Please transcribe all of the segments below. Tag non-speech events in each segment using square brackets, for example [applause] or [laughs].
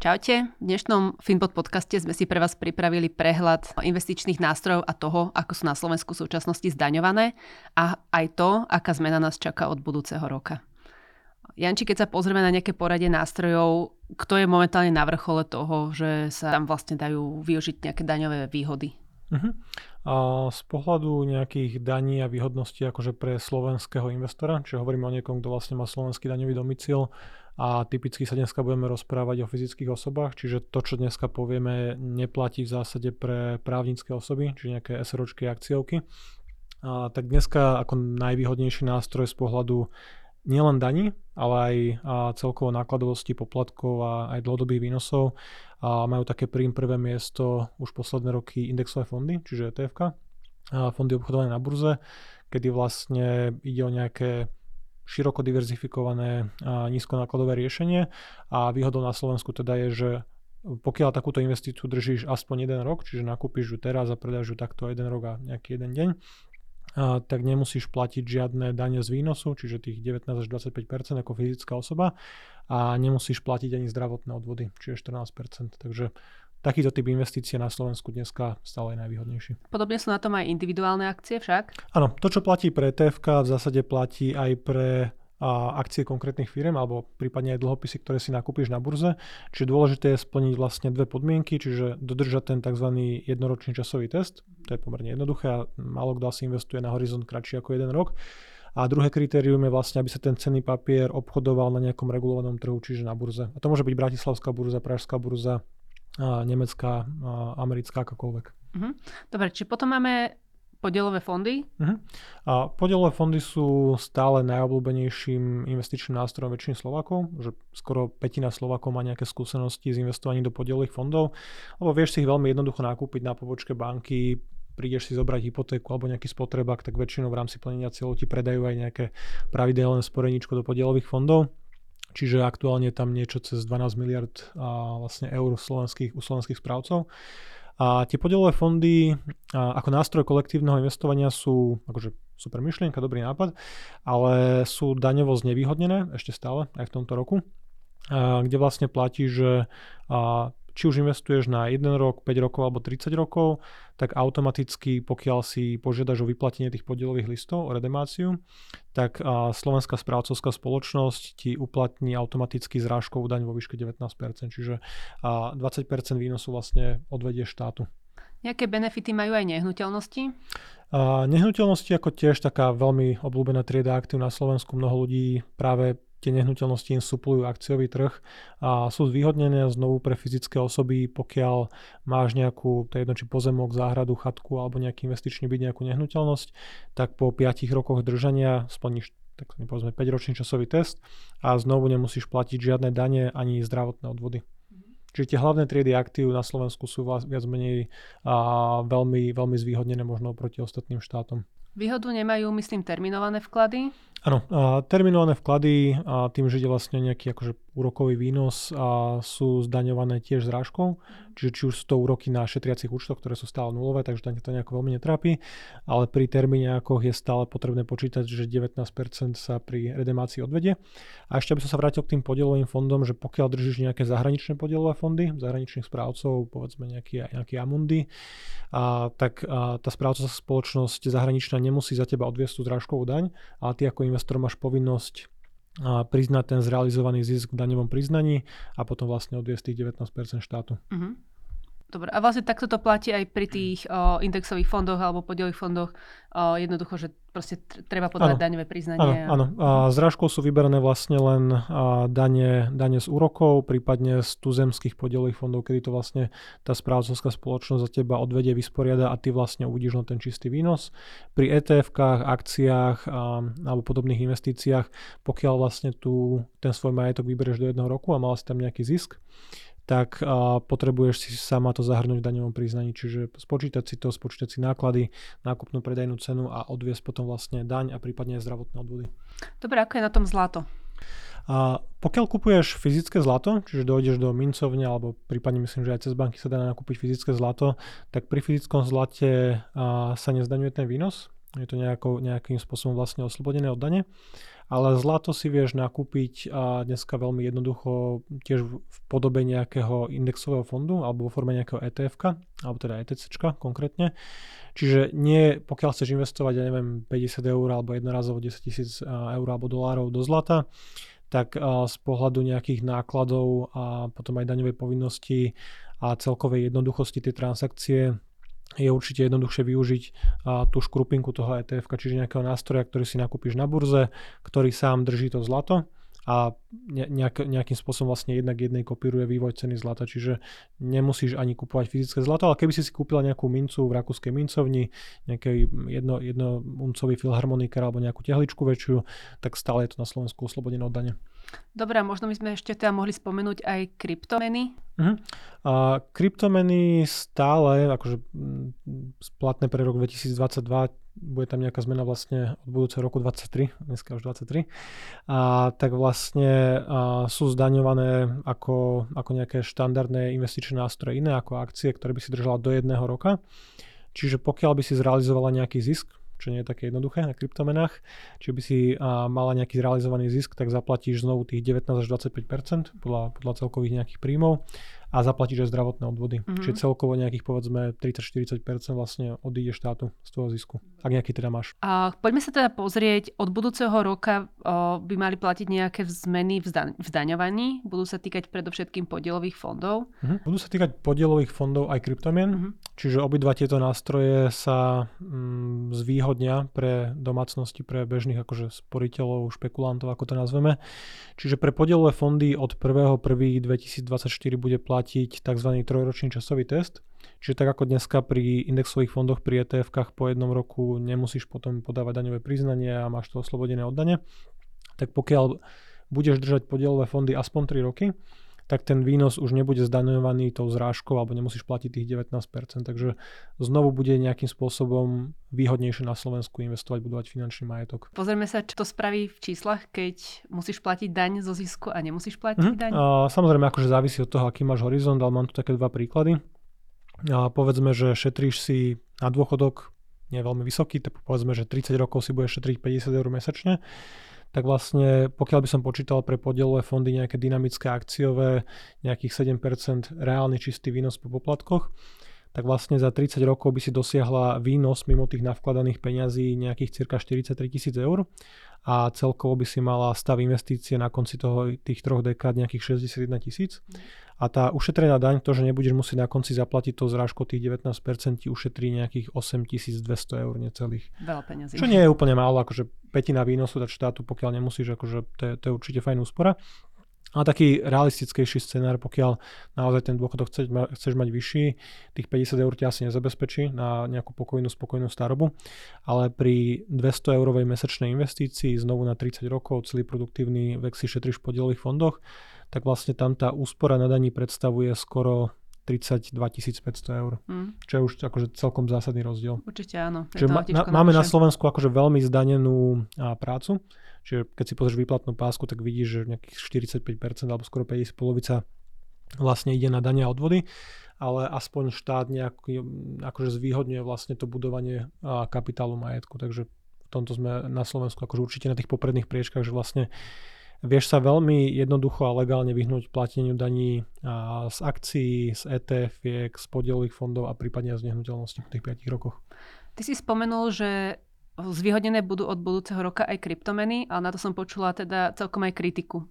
Čaute, v dnešnom Finbot podcaste sme si pre vás pripravili prehľad investičných nástrojov a toho, ako sú na Slovensku v súčasnosti zdaňované a aj to, aká zmena nás čaká od budúceho roka. Janči, keď sa pozrieme na nejaké poradie nástrojov, kto je momentálne na vrchole toho, že sa tam vlastne dajú využiť nejaké daňové výhody? Uh-huh. A z pohľadu nejakých daní a výhodností akože pre slovenského investora, čiže hovoríme o niekom, kto vlastne má slovenský daňový domicil, a typicky sa dneska budeme rozprávať o fyzických osobách, čiže to, čo dneska povieme, neplatí v zásade pre právnické osoby, čiže nejaké SROčky, akciovky. A tak dneska ako najvýhodnejší nástroj z pohľadu nielen daní, ale aj celkovo nákladovosti poplatkov a aj dlhodobých výnosov. A majú také príjm prvé miesto už posledné roky indexové fondy, čiže ETF, fondy obchodované na burze, kedy vlastne ide o nejaké široko diverzifikované nízkonákladové riešenie. A výhodou na Slovensku teda je, že pokiaľ takúto investíciu držíš aspoň jeden rok, čiže nakúpiš ju teraz a predáš ju takto jeden rok a nejaký jeden deň, tak nemusíš platiť žiadne dane z výnosu, čiže tých 19 až 25% ako fyzická osoba a nemusíš platiť ani zdravotné odvody, čiže 14% Takže takýto typ investície na Slovensku dneska stále je najvýhodnejší. Podobne sú na tom aj individuálne akcie však? Áno, to čo platí pre ETF v zásade platí aj pre akcie konkrétnych firm alebo prípadne aj dlhopisy, ktoré si nakúpiš na burze. Čiže dôležité je splniť vlastne dve podmienky, čiže dodržať ten tzv. jednoročný časový test, to je pomerne jednoduché a málo kto asi investuje na horizont kratší ako jeden rok. A druhé kritérium je vlastne, aby sa ten cenný papier obchodoval na nejakom regulovanom trhu, čiže na burze. A to môže byť Bratislavská burza, Pražská burza, nemecká, americká, akákoľvek. Uh-huh. Dobre, či potom máme podielové fondy? Uh-huh. A podielové fondy sú stále najobľúbenejším investičným nástrojom väčšiny Slovákov, že skoro petina Slovákov má nejaké skúsenosti s investovaním do podielových fondov, lebo vieš si ich veľmi jednoducho nakúpiť na pobočke banky, prídeš si zobrať hypotéku alebo nejaký spotrebák, tak väčšinou v rámci plnenia cieľov ti predajú aj nejaké pravidelné sporeníčko do podielových fondov. Čiže aktuálne tam niečo cez 12 miliard a vlastne eur slovenských, u slovenských správcov. A tie podielové fondy ako nástroj kolektívneho investovania sú akože super myšlienka, dobrý nápad, ale sú daňovo znevýhodnené ešte stále aj v tomto roku, kde vlastne platí, že či už investuješ na 1 rok, 5 rokov alebo 30 rokov, tak automaticky, pokiaľ si požiadaš o vyplatenie tých podielových listov, o redemáciu, tak Slovenská správcovská spoločnosť ti uplatní automaticky zrážkovú daň vo výške 19%, čiže 20% výnosu vlastne odvedie štátu. Nejaké benefity majú aj nehnuteľnosti? A nehnuteľnosti ako tiež taká veľmi obľúbená trieda aktív na Slovensku. Mnoho ľudí práve tie nehnuteľnosti im suplujú akciový trh a sú zvýhodnené znovu pre fyzické osoby, pokiaľ máš nejakú, to jedno či pozemok, záhradu, chatku alebo nejaký investičný byt, nejakú nehnuteľnosť, tak po 5 rokoch držania splníš tak povedzme 5-ročný časový test a znovu nemusíš platiť žiadne dane ani zdravotné odvody. Mhm. Čiže tie hlavné triedy aktív na Slovensku sú viac menej a veľmi, veľmi zvýhodnené možno proti ostatným štátom. Výhodu nemajú, myslím, terminované vklady? Áno, terminované vklady a tým, že ide vlastne nejaký akože úrokový výnos a sú zdaňované tiež zrážkou, čiže či už sú to úroky na šetriacich účtoch, ktoré sú stále nulové, takže to nejako veľmi netrápi, ale pri termíňákoch je stále potrebné počítať, že 19% sa pri redemácii odvedie. A ešte by som sa vrátil k tým podielovým fondom, že pokiaľ držíš nejaké zahraničné podielové fondy, zahraničných správcov, povedzme nejaký, nejaký Amundi, a, tak a, tá správcovská spoločnosť zahraničná nemusí za teba odviesť tú zrážkovú daň, ale ty ako investor máš povinnosť priznať ten zrealizovaný zisk v daňovom priznaní a potom vlastne odviesť tých 19% štátu. Uh-huh. Dobre, a vlastne takto to platí aj pri tých o, indexových fondoch alebo podielových fondoch. O, jednoducho, že proste treba podať ano. daňové priznanie. Áno, áno. A zrážkou sú vyberané vlastne len a, dane, dane z úrokov, prípadne z tuzemských podielových fondov, kedy to vlastne tá správcovská spoločnosť za teba odvedie, vysporiada a ty vlastne uvidíš len ten čistý výnos. Pri ETF-kách, akciách a, alebo podobných investíciách, pokiaľ vlastne tu ten svoj majetok vyberieš do jedného roku a mal si tam nejaký zisk, tak a potrebuješ si sama to zahrnúť v daňovom priznaní, čiže spočítať si to, spočítať si náklady, nákupnú predajnú cenu a odviesť potom vlastne daň a prípadne aj zdravotné odvody. Dobre, ako je na tom zlato? A pokiaľ kupuješ fyzické zlato, čiže dojdeš do mincovne alebo prípadne myslím, že aj cez banky sa dá nakúpiť fyzické zlato, tak pri fyzickom zlate a, sa nezdaňuje ten výnos, je to nejako, nejakým spôsobom vlastne oslobodené od dane. Ale zlato si vieš nakúpiť a dneska veľmi jednoducho tiež v podobe nejakého indexového fondu alebo vo forme nejakého etf alebo teda ETC konkrétne. Čiže nie, pokiaľ chceš investovať, ja neviem, 50 eur alebo jednorazovo 10 tisíc eur alebo dolárov do zlata, tak z pohľadu nejakých nákladov a potom aj daňovej povinnosti a celkovej jednoduchosti tej transakcie je určite jednoduchšie využiť a, tú škrupinku toho ETF, čiže nejakého nástroja, ktorý si nakúpiš na burze, ktorý sám drží to zlato a nejak, nejakým spôsobom vlastne jednak jednej kopíruje vývoj ceny zlata, čiže nemusíš ani kupovať fyzické zlato, ale keby si si kúpila nejakú mincu v rakúskej mincovni, nejaký jedno, jedno uncový filharmonikár alebo nejakú tehličku väčšiu, tak stále je to na Slovensku oslobodené od dane. Dobre, možno by sme ešte teda mohli spomenúť aj kryptomeny. Uh-huh. A kryptomeny stále, akože splatné pre rok 2022, bude tam nejaká zmena vlastne od budúceho roku 23, dneska už 23, a tak vlastne a sú zdaňované ako, ako nejaké štandardné investičné nástroje iné ako akcie, ktoré by si držala do jedného roka. Čiže pokiaľ by si zrealizovala nejaký zisk, čo nie je také jednoduché na kryptomenách. Čiže by si a, mala nejaký zrealizovaný zisk, tak zaplatíš znovu tých 19 až 25% podľa, podľa celkových nejakých príjmov a zaplatíš aj zdravotné odvody. Mm-hmm. Čiže celkovo nejakých povedzme 30-40% vlastne odíde štátu z toho zisku, ak nejaký teda máš. A poďme sa teda pozrieť, od budúceho roka o, by mali platiť nejaké zmeny v, zda- v zdaňovaní, budú sa týkať predovšetkým podielových fondov. Mm-hmm. Budú sa týkať podielových fondov aj kryptomien, mm-hmm. čiže obidva tieto nástroje sa mm, zvýhodnia pre domácnosti, pre bežných akože sporiteľov, špekulantov, ako to nazveme. Čiže pre podielové fondy od 1.1.2024 bude platiť platiť tzv. trojročný časový test. Čiže tak ako dneska pri indexových fondoch pri ETF-kách po jednom roku nemusíš potom podávať daňové priznanie a máš to oslobodené od dane, tak pokiaľ budeš držať podielové fondy aspoň 3 roky, tak ten výnos už nebude zdaňovaný tou zrážkou alebo nemusíš platiť tých 19%. Takže znovu bude nejakým spôsobom výhodnejšie na Slovensku investovať, budovať finančný majetok. Pozrieme sa, čo to spraví v číslach, keď musíš platiť daň zo zisku a nemusíš platiť mm-hmm. daň. A, samozrejme, akože závisí od toho, aký máš horizont, ale mám tu také dva príklady. A povedzme, že šetríš si na dôchodok, nie je veľmi vysoký, tak povedzme, že 30 rokov si budeš šetriť 50 eur mesačne tak vlastne pokiaľ by som počítal pre podielové fondy nejaké dynamické akciové, nejakých 7% reálny čistý výnos po poplatkoch, tak vlastne za 30 rokov by si dosiahla výnos mimo tých navkladaných peňazí nejakých cirka 43 tisíc eur a celkovo by si mala stav investície na konci toho, tých troch dekád nejakých 61 tisíc. A tá ušetrená daň, to, že nebudeš musieť na konci zaplatiť to zrážko tých 19%, ti ušetrí nejakých 8200 eur necelých. Veľa peniazí. Čo nie je úplne málo, akože petina výnosu dať štátu, pokiaľ nemusíš, akože to je, to je určite fajn úspora. A taký realistickejší scenár, pokiaľ naozaj ten dôchodok chceš, ma, chceš mať vyšší, tých 50 eur ťa asi nezabezpečí na nejakú pokojnú, spokojnú starobu, ale pri 200 eurovej mesačnej investícii znovu na 30 rokov, celý produktívny vek si šetríš v podielových fondoch, tak vlastne tam tá úspora na daní predstavuje skoro 32 500 eur. Mm. Čo je už akože celkom zásadný rozdiel. Určite áno. Čiže ma, na, máme na Slovensku akože veľmi zdanenú a, prácu. Čiže keď si pozrieš výplatnú pásku, tak vidíš, že nejakých 45% alebo skoro 50 polovica vlastne ide na dania a odvody, ale aspoň štát nejak akože zvýhodňuje vlastne to budovanie a, kapitálu majetku. Takže v tomto sme na Slovensku akože určite na tých popredných priečkách, že vlastne Vieš sa veľmi jednoducho a legálne vyhnúť plateniu daní z akcií, z etf z podielových fondov a prípadne z nehnuteľnosti po tých 5 rokoch. Ty si spomenul, že zvýhodnené budú od budúceho roka aj kryptomeny, ale na to som počula teda celkom aj kritiku.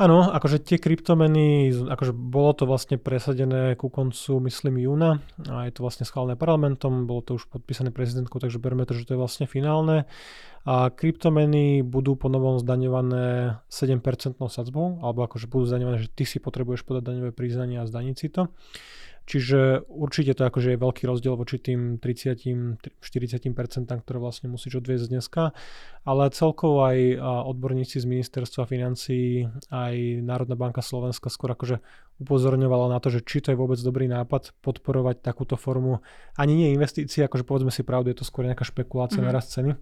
Áno, akože tie kryptomeny, akože bolo to vlastne presadené ku koncu, myslím, júna a je to vlastne schválené parlamentom, bolo to už podpísané prezidentkou, takže berme to, že to je vlastne finálne. A kryptomeny budú po novom zdaňované 7% sadzbou, alebo akože budú zdaňované, že ty si potrebuješ podať daňové priznanie a zdaniť si to. Čiže určite to akože je veľký rozdiel voči tým 30-40%, ktoré vlastne musíš odviezť dneska, ale celkovo aj odborníci z ministerstva financí, aj Národná banka Slovenska skôr akože upozorňovala na to, že či to je vôbec dobrý nápad podporovať takúto formu. Ani nie investície, akože povedzme si pravdu, je to skôr nejaká špekulácia mm-hmm. na rast ceny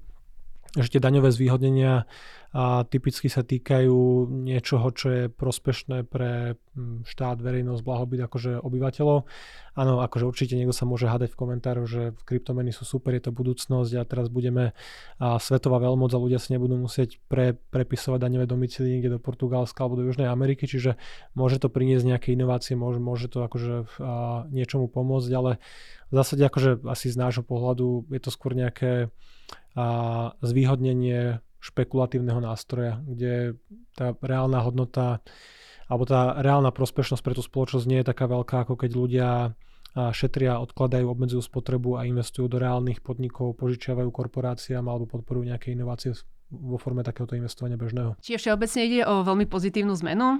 že tie daňové zvýhodnenia a typicky sa týkajú niečoho, čo je prospešné pre hm, štát, verejnosť, blahobyt akože obyvateľov. Áno, akože určite niekto sa môže hádať v komentároch, že kryptomeny sú super, je to budúcnosť a teraz budeme a svetová veľmoc a ľudia si nebudú musieť pre, prepisovať daňové domicily niekde do Portugalska alebo do Južnej Ameriky, čiže môže to priniesť nejaké inovácie, môže, môže to akože a, niečomu pomôcť, ale v zásade akože asi z nášho pohľadu je to skôr nejaké a zvýhodnenie špekulatívneho nástroja, kde tá reálna hodnota alebo tá reálna prospešnosť pre tú spoločnosť nie je taká veľká, ako keď ľudia šetria, odkladajú, obmedzujú spotrebu a investujú do reálnych podnikov, požičiavajú korporáciám alebo podporujú nejaké inovácie vo forme takéhoto investovania bežného. Čiže všeobecne ide o veľmi pozitívnu zmenu,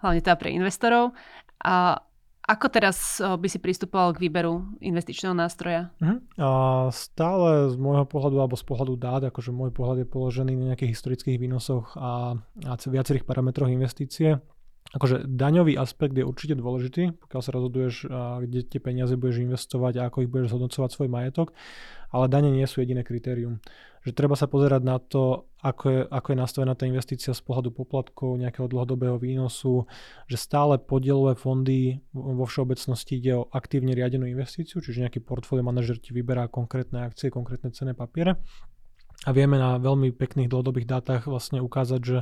hlavne teda pre investorov. A ako teraz by si pristupoval k výberu investičného nástroja? Uh-huh. A stále z môjho pohľadu alebo z pohľadu dát, akože môj pohľad je položený na nejakých historických výnosoch a, a viacerých parametroch investície. Akože daňový aspekt je určite dôležitý, pokiaľ sa rozhoduješ, kde tie peniaze budeš investovať a ako ich budeš zhodnocovať svoj majetok, ale dane nie sú jediné kritérium že treba sa pozerať na to, ako je, ako je nastavená tá investícia z pohľadu poplatkov, nejakého dlhodobého výnosu, že stále podielové fondy vo všeobecnosti ide o aktívne riadenú investíciu, čiže nejaký portfólio manažer ti vyberá konkrétne akcie, konkrétne cenné papiere. A vieme na veľmi pekných dlhodobých dátach vlastne ukázať, že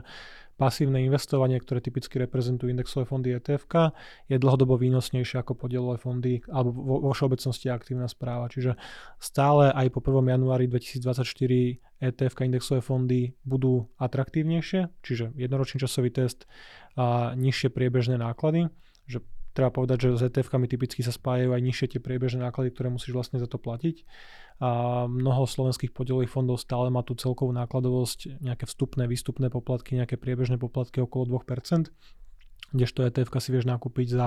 pasívne investovanie, ktoré typicky reprezentujú indexové fondy ETF, je dlhodobo výnosnejšie ako podielové fondy alebo vo, vo všeobecnosti aktívna správa. Čiže stále aj po 1. januári 2024 ETF indexové fondy budú atraktívnejšie, čiže jednoročný časový test a nižšie priebežné náklady, že treba povedať, že s ETF-kami typicky sa spájajú aj nižšie tie priebežné náklady, ktoré musíš vlastne za to platiť. A mnoho slovenských podielových fondov stále má tú celkovú nákladovosť, nejaké vstupné, výstupné poplatky, nejaké priebežné poplatky okolo 2%, kdežto ETF si vieš nakúpiť za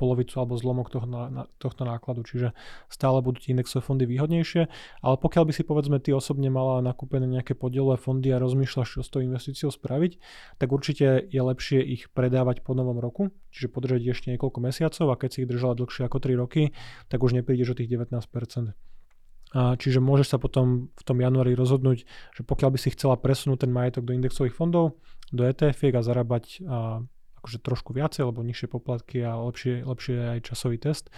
polovicu alebo zlomok toho, na, tohto nákladu, čiže stále budú ti indexové fondy výhodnejšie, ale pokiaľ by si povedzme ty osobne mala nakúpené nejaké podielové fondy a rozmýšľaš, čo s tou investíciou spraviť, tak určite je lepšie ich predávať po novom roku, čiže podržať ešte niekoľko mesiacov a keď si ich držala dlhšie ako 3 roky, tak už neprídeš o tých 19%. A čiže môžeš sa potom v tom januári rozhodnúť, že pokiaľ by si chcela presunúť ten majetok do indexových fondov, do etf a zarábať a, akože trošku viacej, alebo nižšie poplatky a lepšie, lepšie aj časový test,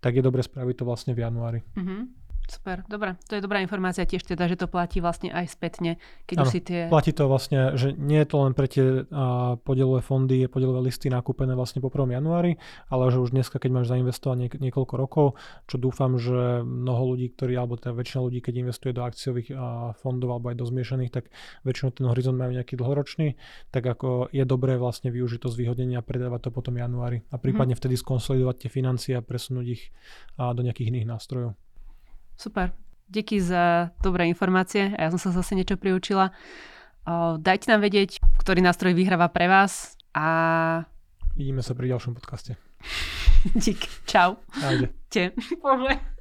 tak je dobre spraviť to vlastne v januári. Mm-hmm. Super, dobre. To je dobrá informácia tiež teda, že to platí vlastne aj spätne, keď ano, už si tie... platí to vlastne, že nie je to len pre tie uh, podielové fondy, podielové listy nakúpené vlastne po 1. januári, ale že už dneska, keď máš zainvestovať niek- niekoľko rokov, čo dúfam, že mnoho ľudí, ktorí, alebo teda väčšina ľudí, keď investuje do akciových uh, fondov alebo aj do zmiešaných, tak väčšinou ten horizont majú nejaký dlhoročný, tak ako je dobré vlastne využiť to zvýhodnenie a predávať to potom januári a prípadne hmm. vtedy skonsolidovať tie financie a presunúť ich uh, do nejakých iných nástrojov. Super. Díky za dobré informácie a ja som sa zase niečo priučila. Dajte nám vedieť, ktorý nástroj vyhráva pre vás a... Vidíme sa pri ďalšom podcaste. [laughs] Dík. Čau. Ajde. Te. [laughs] Bože.